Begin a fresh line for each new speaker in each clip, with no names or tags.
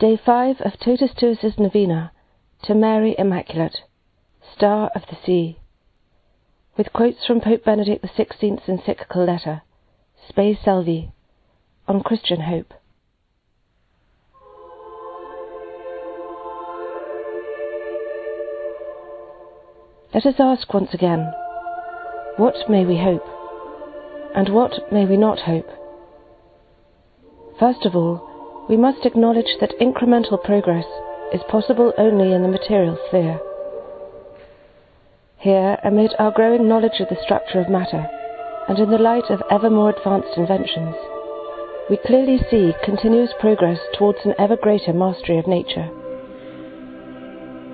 Day 5 of Totus2us's Novena to Mary Immaculate, Star of the Sea, with quotes from Pope Benedict XVI's encyclical letter, Spe Salvi, on Christian hope. Let us ask once again, what may we hope? And what may we not hope? First of all, we must acknowledge that incremental progress is possible only in the material sphere. Here, amid our growing knowledge of the structure of matter, and in the light of ever more advanced inventions, we clearly see continuous progress towards an ever greater mastery of nature.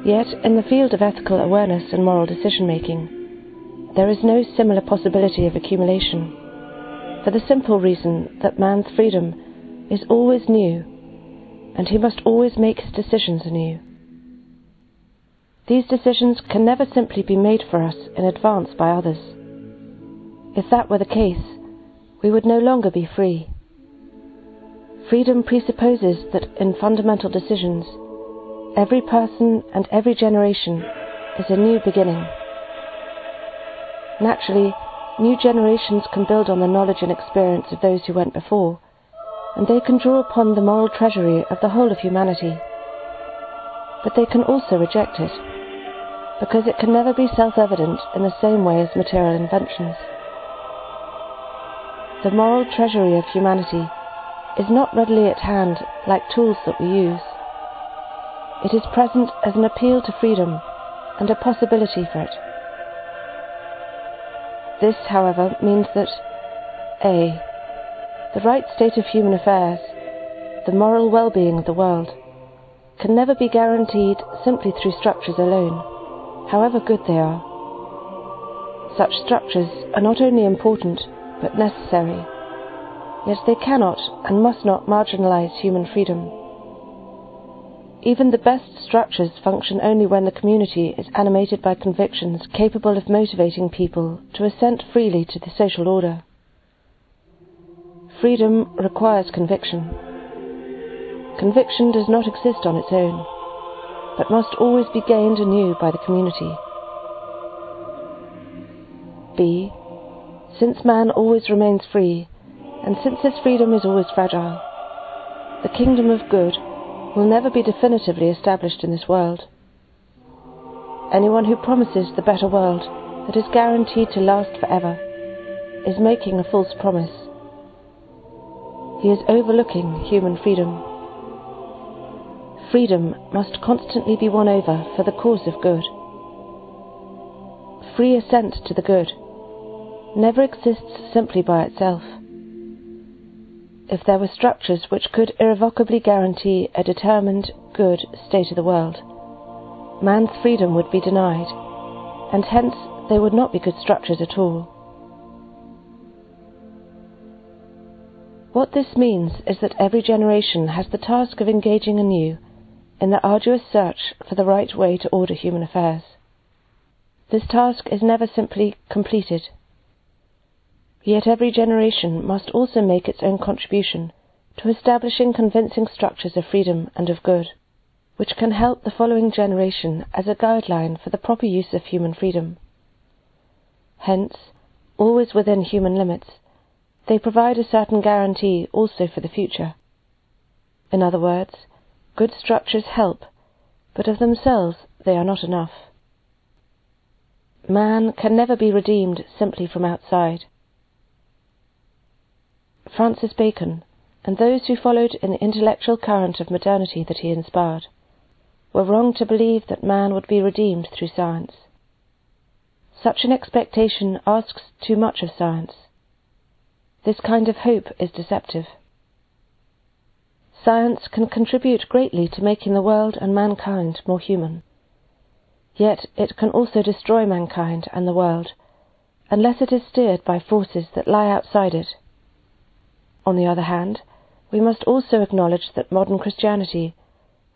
Yet, in the field of ethical awareness and moral decision making, there is no similar possibility of accumulation, for the simple reason that man's freedom is always new, and he must always make his decisions anew. These decisions can never simply be made for us in advance by others. If that were the case, we would no longer be free. Freedom presupposes that in fundamental decisions, every person and every generation is a new beginning. Naturally, new generations can build on the knowledge and experience of those who went before and they can draw upon the moral treasury of the whole of humanity. But they can also reject it, because it can never be self evident in the same way as material inventions. The moral treasury of humanity is not readily at hand like tools that we use. It is present as an appeal to freedom and a possibility for it. This, however, means that A the right state of human affairs, the moral well being of the world, can never be guaranteed simply through structures alone, however good they are. Such structures are not only important but necessary, yet they cannot and must not marginalize human freedom. Even the best structures function only when the community is animated by convictions capable of motivating people to assent freely to the social order. Freedom requires conviction. Conviction does not exist on its own, but must always be gained anew by the community. B. Since man always remains free, and since this freedom is always fragile, the kingdom of good will never be definitively established in this world. Anyone who promises the better world that is guaranteed to last forever is making a false promise he is overlooking human freedom. Freedom must constantly be won over for the cause of good. Free assent to the good never exists simply by itself. If there were structures which could irrevocably guarantee a determined, good state of the world, man's freedom would be denied, and hence they would not be good structures at all. What this means is that every generation has the task of engaging anew in the arduous search for the right way to order human affairs. This task is never simply completed. Yet every generation must also make its own contribution to establishing convincing structures of freedom and of good, which can help the following generation as a guideline for the proper use of human freedom. Hence, always within human limits, they provide a certain guarantee also for the future. In other words, good structures help, but of themselves they are not enough. Man can never be redeemed simply from outside. Francis Bacon, and those who followed in the intellectual current of modernity that he inspired, were wrong to believe that man would be redeemed through science. Such an expectation asks too much of science. This kind of hope is deceptive. Science can contribute greatly to making the world and mankind more human. Yet it can also destroy mankind and the world, unless it is steered by forces that lie outside it. On the other hand, we must also acknowledge that modern Christianity,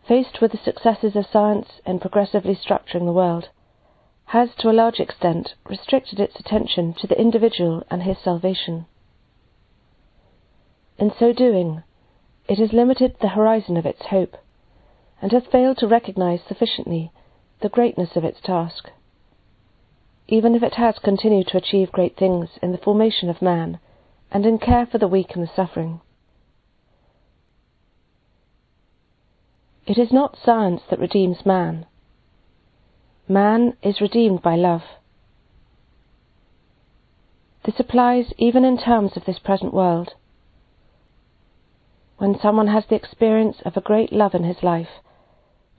faced with the successes of science in progressively structuring the world, has to a large extent restricted its attention to the individual and his salvation. In so doing, it has limited the horizon of its hope, and has failed to recognize sufficiently the greatness of its task. Even if it has continued to achieve great things in the formation of man and in care for the weak and the suffering. It is not science that redeems man. Man is redeemed by love. This applies even in terms of this present world. When someone has the experience of a great love in his life,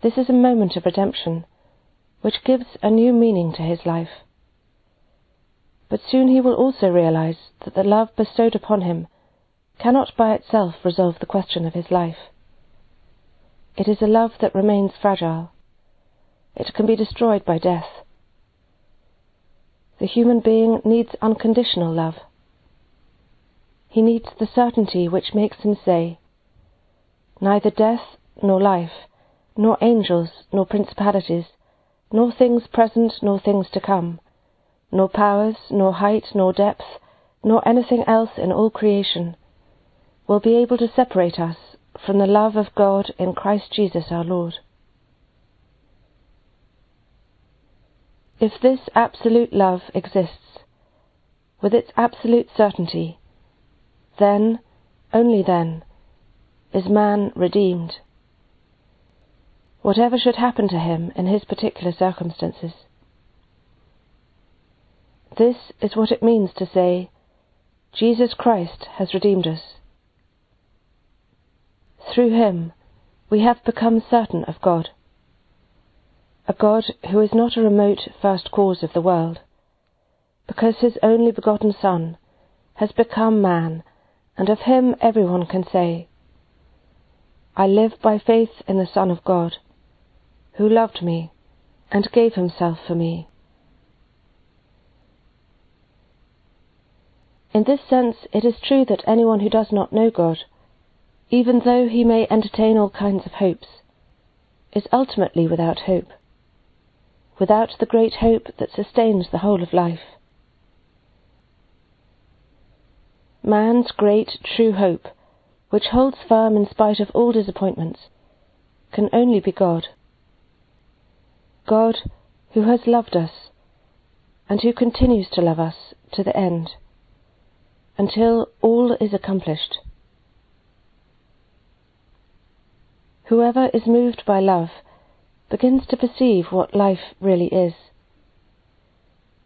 this is a moment of redemption, which gives a new meaning to his life. But soon he will also realize that the love bestowed upon him cannot by itself resolve the question of his life. It is a love that remains fragile. It can be destroyed by death. The human being needs unconditional love. He needs the certainty which makes him say, Neither death nor life, nor angels nor principalities, nor things present nor things to come, nor powers, nor height, nor depth, nor anything else in all creation, will be able to separate us from the love of God in Christ Jesus our Lord. If this absolute love exists, with its absolute certainty, then, only then, is man redeemed. Whatever should happen to him in his particular circumstances. This is what it means to say, Jesus Christ has redeemed us. Through him we have become certain of God. A God who is not a remote first cause of the world, because his only begotten Son has become man, and of him everyone can say, I live by faith in the Son of God, who loved me and gave himself for me. In this sense, it is true that anyone who does not know God even though he may entertain all kinds of hopes, is ultimately without hope, without the great hope that sustains the whole of life. Man's great true hope, which holds firm in spite of all disappointments, can only be God. God who has loved us and who continues to love us to the end, until all is accomplished. Whoever is moved by love begins to perceive what life really is.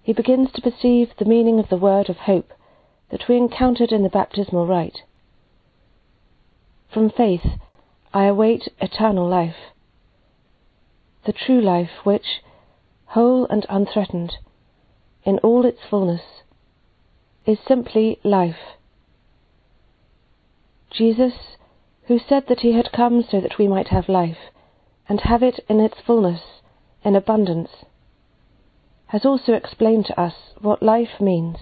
He begins to perceive the meaning of the word of hope that we encountered in the baptismal rite. From faith, I await eternal life. The true life which, whole and unthreatened, in all its fullness, is simply life. Jesus who said that he had come so that we might have life, and have it in its fullness, in abundance, has also explained to us what life means.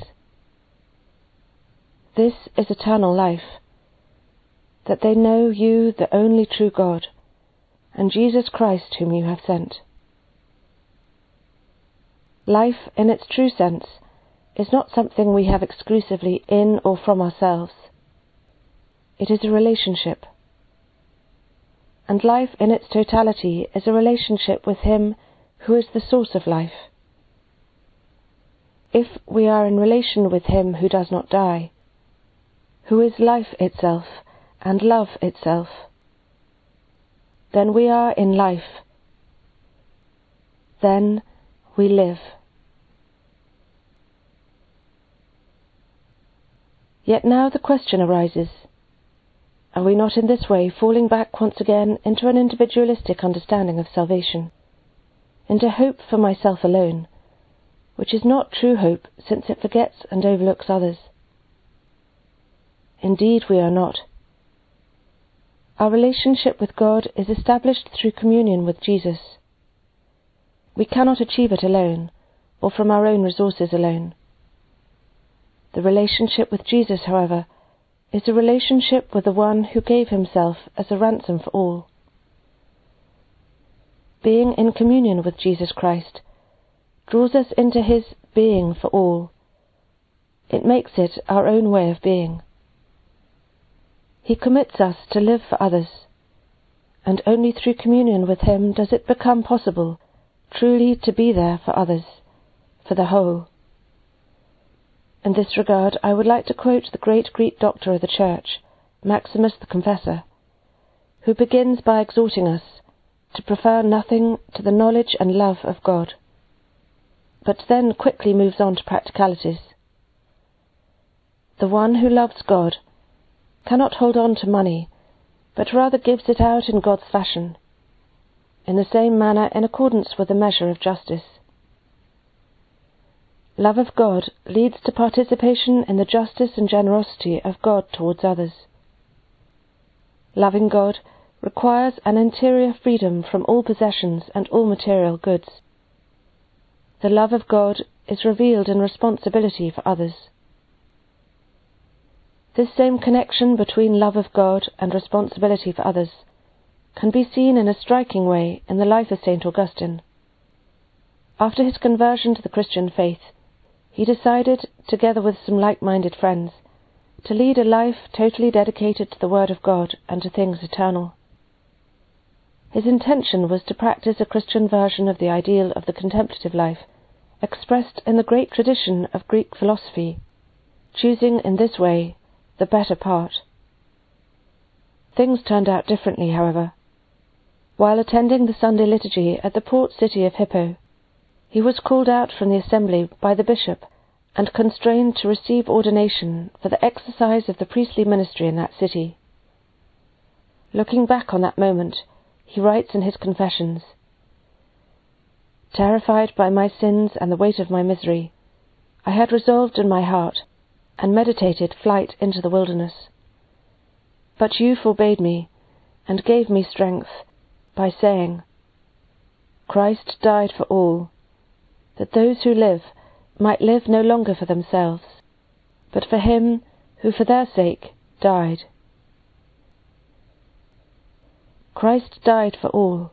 This is eternal life, that they know you, the only true God, and Jesus Christ, whom you have sent. Life, in its true sense, is not something we have exclusively in or from ourselves. It is a relationship and life in its totality is a relationship with Him who is the source of life. If we are in relation with Him who does not die, who is life itself and love itself, then we are in life. Then we live. Yet now the question arises are we not in this way falling back once again into an individualistic understanding of salvation, into hope for myself alone, which is not true hope since it forgets and overlooks others? Indeed, we are not. Our relationship with God is established through communion with Jesus. We cannot achieve it alone, or from our own resources alone. The relationship with Jesus, however, is a relationship with the one who gave himself as a ransom for all. Being in communion with Jesus Christ draws us into his being for all. It makes it our own way of being. He commits us to live for others, and only through communion with Him does it become possible truly to be there for others, for the whole. In this regard, I would like to quote the great Greek doctor of the Church, Maximus the Confessor, who begins by exhorting us to prefer nothing to the knowledge and love of God, but then quickly moves on to practicalities. The one who loves God cannot hold on to money, but rather gives it out in God's fashion, in the same manner in accordance with the measure of justice. Love of God leads to participation in the justice and generosity of God towards others. Loving God requires an interior freedom from all possessions and all material goods. The love of God is revealed in responsibility for others. This same connection between love of God and responsibility for others can be seen in a striking way in the life of St. Augustine. After his conversion to the Christian faith, he decided, together with some like minded friends, to lead a life totally dedicated to the Word of God and to things eternal. His intention was to practice a Christian version of the ideal of the contemplative life, expressed in the great tradition of Greek philosophy, choosing in this way the better part. Things turned out differently, however. While attending the Sunday liturgy at the port city of Hippo, he was called out from the assembly by the bishop and constrained to receive ordination for the exercise of the priestly ministry in that city. Looking back on that moment, he writes in his Confessions Terrified by my sins and the weight of my misery, I had resolved in my heart, and meditated flight into the wilderness. But you forbade me, and gave me strength, by saying, Christ died for all, that those who live might live no longer for themselves, but for him who for their sake died. Christ died for all.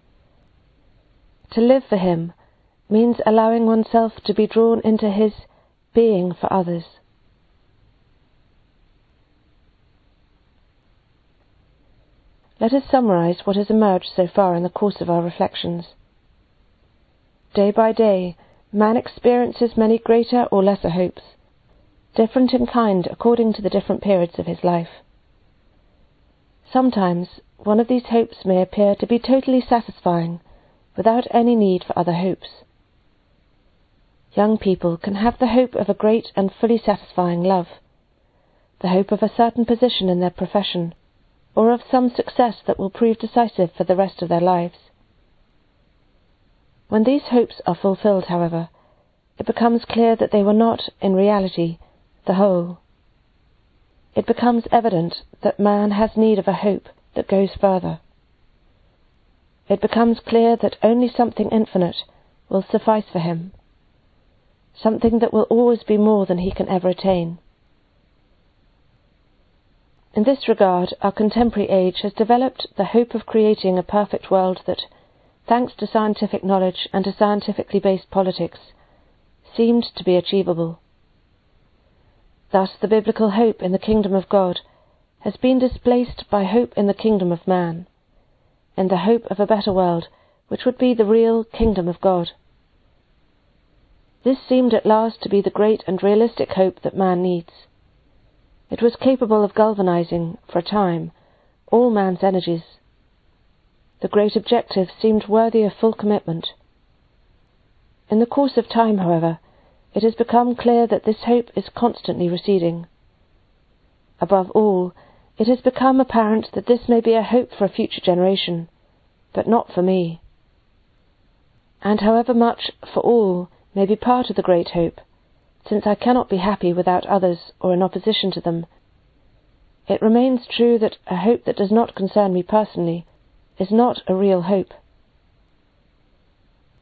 To live for Him means allowing oneself to be drawn into His being for others. Let us summarize what has emerged so far in the course of our reflections. Day by day, man experiences many greater or lesser hopes, different in kind according to the different periods of his life. Sometimes one of these hopes may appear to be totally satisfying, without any need for other hopes. Young people can have the hope of a great and fully satisfying love, the hope of a certain position in their profession, or of some success that will prove decisive for the rest of their lives. When these hopes are fulfilled, however, it becomes clear that they were not, in reality, the whole. It becomes evident that man has need of a hope that goes further. It becomes clear that only something infinite will suffice for him, something that will always be more than he can ever attain. In this regard, our contemporary age has developed the hope of creating a perfect world that, thanks to scientific knowledge and to scientifically based politics, seemed to be achievable. Thus, the biblical hope in the kingdom of God has been displaced by hope in the kingdom of man, in the hope of a better world which would be the real kingdom of God. This seemed at last to be the great and realistic hope that man needs. It was capable of galvanizing, for a time, all man's energies. The great objective seemed worthy of full commitment. In the course of time, however, it has become clear that this hope is constantly receding. Above all, it has become apparent that this may be a hope for a future generation, but not for me. And however much for all may be part of the great hope, since I cannot be happy without others or in opposition to them, it remains true that a hope that does not concern me personally is not a real hope.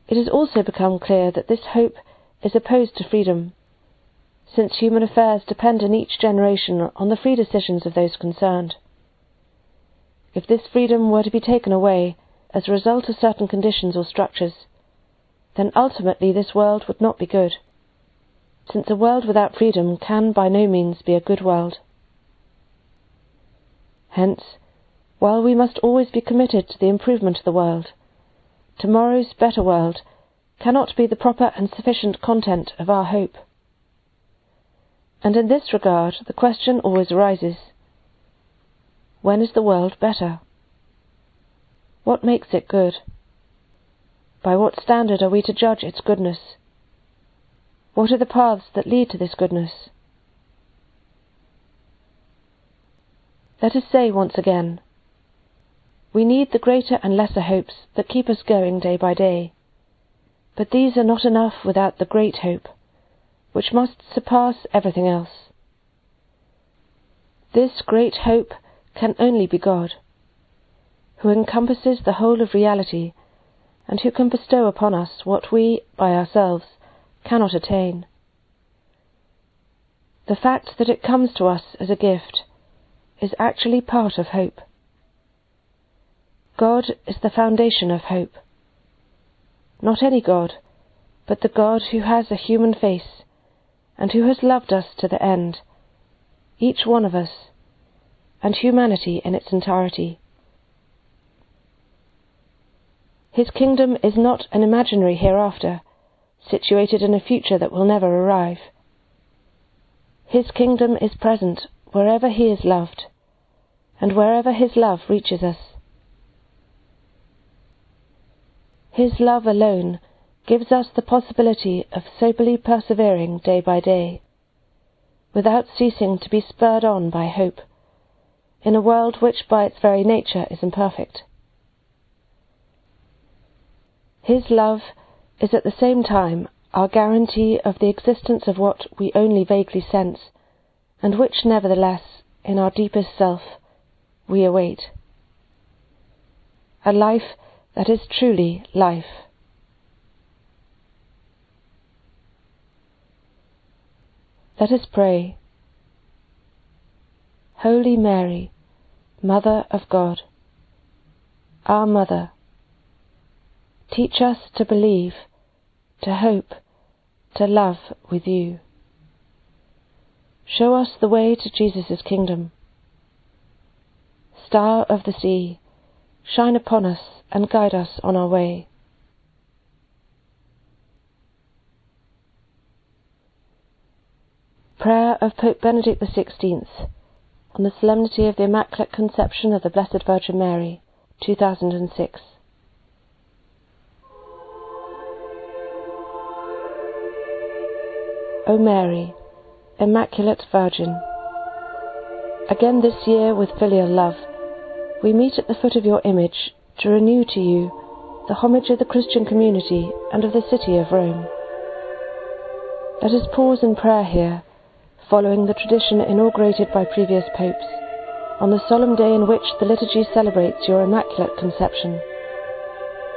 It has also become clear that this hope is opposed to freedom since human affairs depend in each generation on the free decisions of those concerned. If this freedom were to be taken away as a result of certain conditions or structures, then ultimately this world would not be good, since a world without freedom can by no means be a good world. Hence, while we must always be committed to the improvement of the world, tomorrow's better world cannot be the proper and sufficient content of our hope. And in this regard, the question always arises when is the world better? What makes it good? By what standard are we to judge its goodness? What are the paths that lead to this goodness? Let us say once again we need the greater and lesser hopes that keep us going day by day. But these are not enough without the great hope, which must surpass everything else. This great hope can only be God, who encompasses the whole of reality and who can bestow upon us what we, by ourselves, cannot attain. The fact that it comes to us as a gift is actually part of hope. God is the foundation of hope. Not any God, but the God who has a human face and who has loved us to the end, each one of us, and humanity in its entirety. His kingdom is not an imaginary hereafter, situated in a future that will never arrive. His kingdom is present wherever he is loved, and wherever his love reaches us. His love alone gives us the possibility of soberly persevering day by day, without ceasing to be spurred on by hope in a world which by its very nature is imperfect. His love is at the same time our guarantee of the existence of what we only vaguely sense, and which nevertheless, in our deepest self, we await. A life that is truly life. Let us pray. Holy Mary, Mother of God, our Mother, teach us to believe, to hope, to love with you. Show us the way to Jesus' kingdom. Star of the sea, shine upon us and guide us on our way. Prayer of Pope Benedict XVI on the Solemnity of the Immaculate Conception of the Blessed Virgin Mary, 2006. O Mary, Immaculate Virgin, again this year with filial love, we meet at the foot of your image to renew to you the homage of the Christian community and of the city of Rome. Let us pause in prayer here following the tradition inaugurated by previous popes, on the solemn day in which the liturgy celebrates your Immaculate Conception,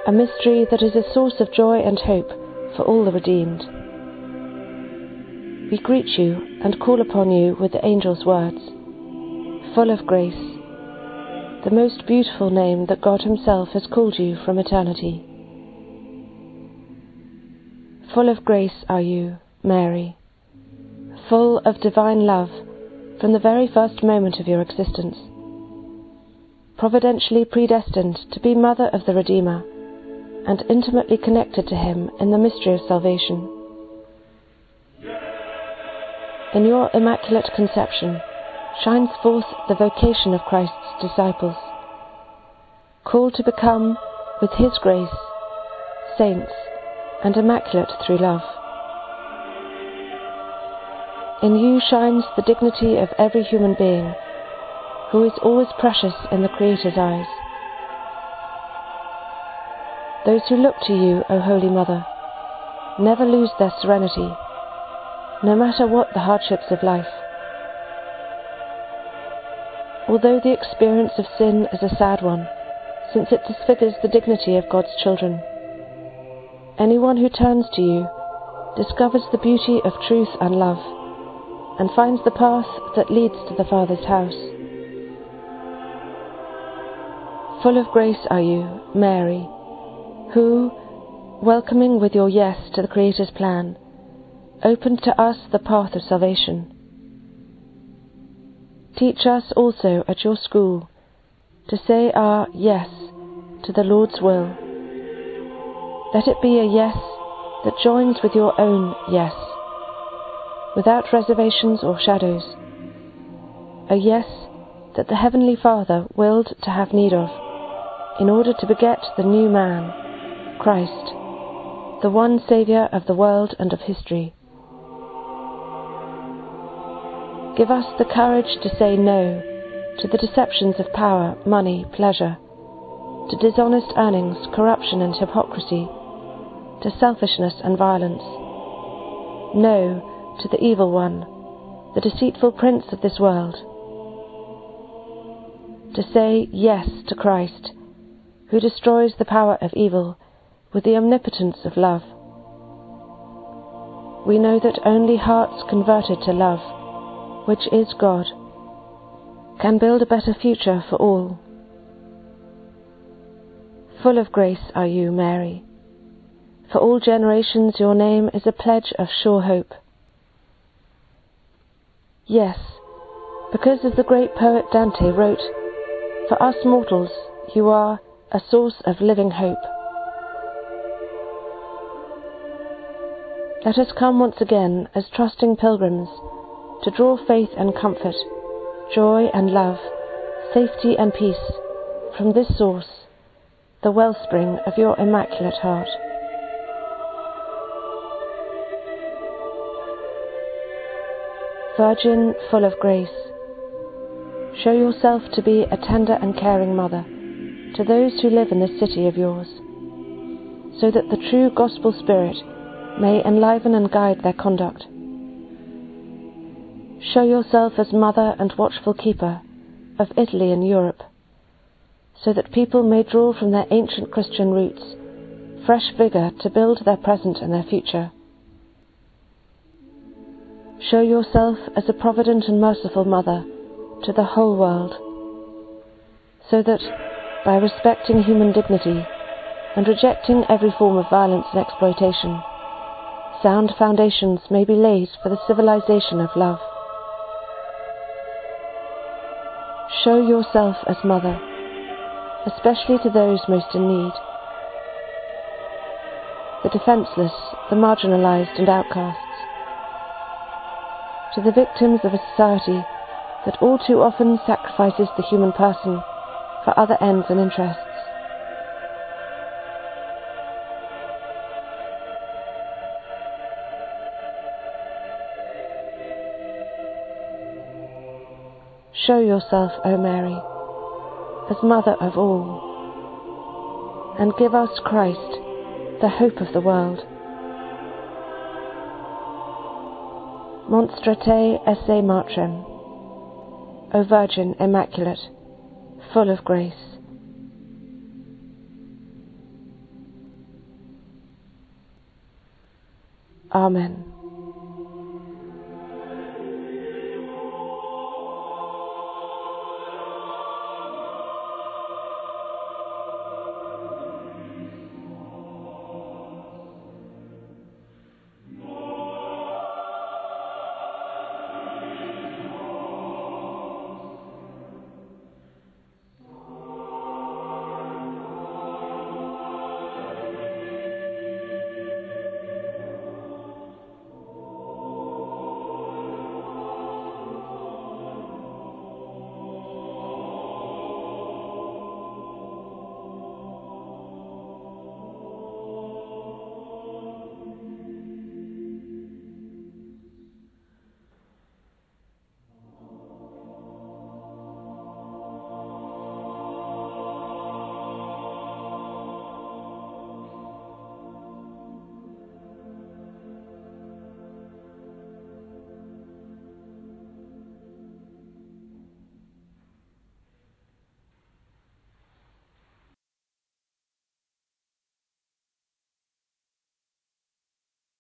a mystery that is a source of joy and hope for all the redeemed. We greet you and call upon you with the angel's words, full of grace, the most beautiful name that God Himself has called you from eternity. Full of grace are you, Mary full of divine love from the very first moment of your existence, providentially predestined to be Mother of the Redeemer, and intimately connected to Him in the mystery of salvation. In your Immaculate Conception shines forth the vocation of Christ's disciples, called to become, with His grace, saints and immaculate through love. In you shines the dignity of every human being, who is always precious in the Creator's eyes. Those who look to you, O Holy Mother, never lose their serenity, no matter what the hardships of life. Although the experience of sin is a sad one, since it disfigures the dignity of God's children, anyone who turns to you discovers the beauty of truth and love and finds the path that leads to the Father's house. Full of grace are you, Mary, who, welcoming with your yes to the Creator's plan, opened to us the path of salvation. Teach us also at your school to say our yes to the Lord's will. Let it be a yes that joins with your own yes, without reservations or shadows. A yes that the Heavenly Father willed to have need of, in order to beget the new man, Christ, the one Saviour of the world and of history. Give us the courage to say no to the deceptions of power, money, pleasure, to dishonest earnings, corruption, and hypocrisy, to selfishness and violence. No to the evil one, the deceitful prince of this world. To say yes to Christ, who destroys the power of evil with the omnipotence of love. We know that only hearts converted to love, which is God, can build a better future for all. Full of grace are you, Mary. For all generations your name is a pledge of sure hope. Yes, because as the great poet Dante wrote, For us mortals you are a source of living hope. Let us come once again as trusting pilgrims to draw faith and comfort, joy and love, safety and peace from this source, the wellspring of your Immaculate Heart. Virgin full of grace, show yourself to be a tender and caring mother to those who live in this city of yours, so that the true gospel spirit may enliven and guide their conduct. Show yourself as mother and watchful keeper of Italy and Europe, so that people may draw from their ancient Christian roots fresh vigour to build their present and their future. Show yourself as a provident and merciful mother to the whole world, so that by respecting human dignity and rejecting every form of violence and exploitation, sound foundations may be laid for the civilization of love. Show yourself as mother, especially to those most in need, the defenseless, the marginalized and outcasts, to the victims of a society that all too often sacrifices the human person for other ends and interests. Show yourself, O Mary, as Mother of all, and give us Christ, the hope of the world. Monstra te esse matrem, O Virgin Immaculate, full of grace. Amen.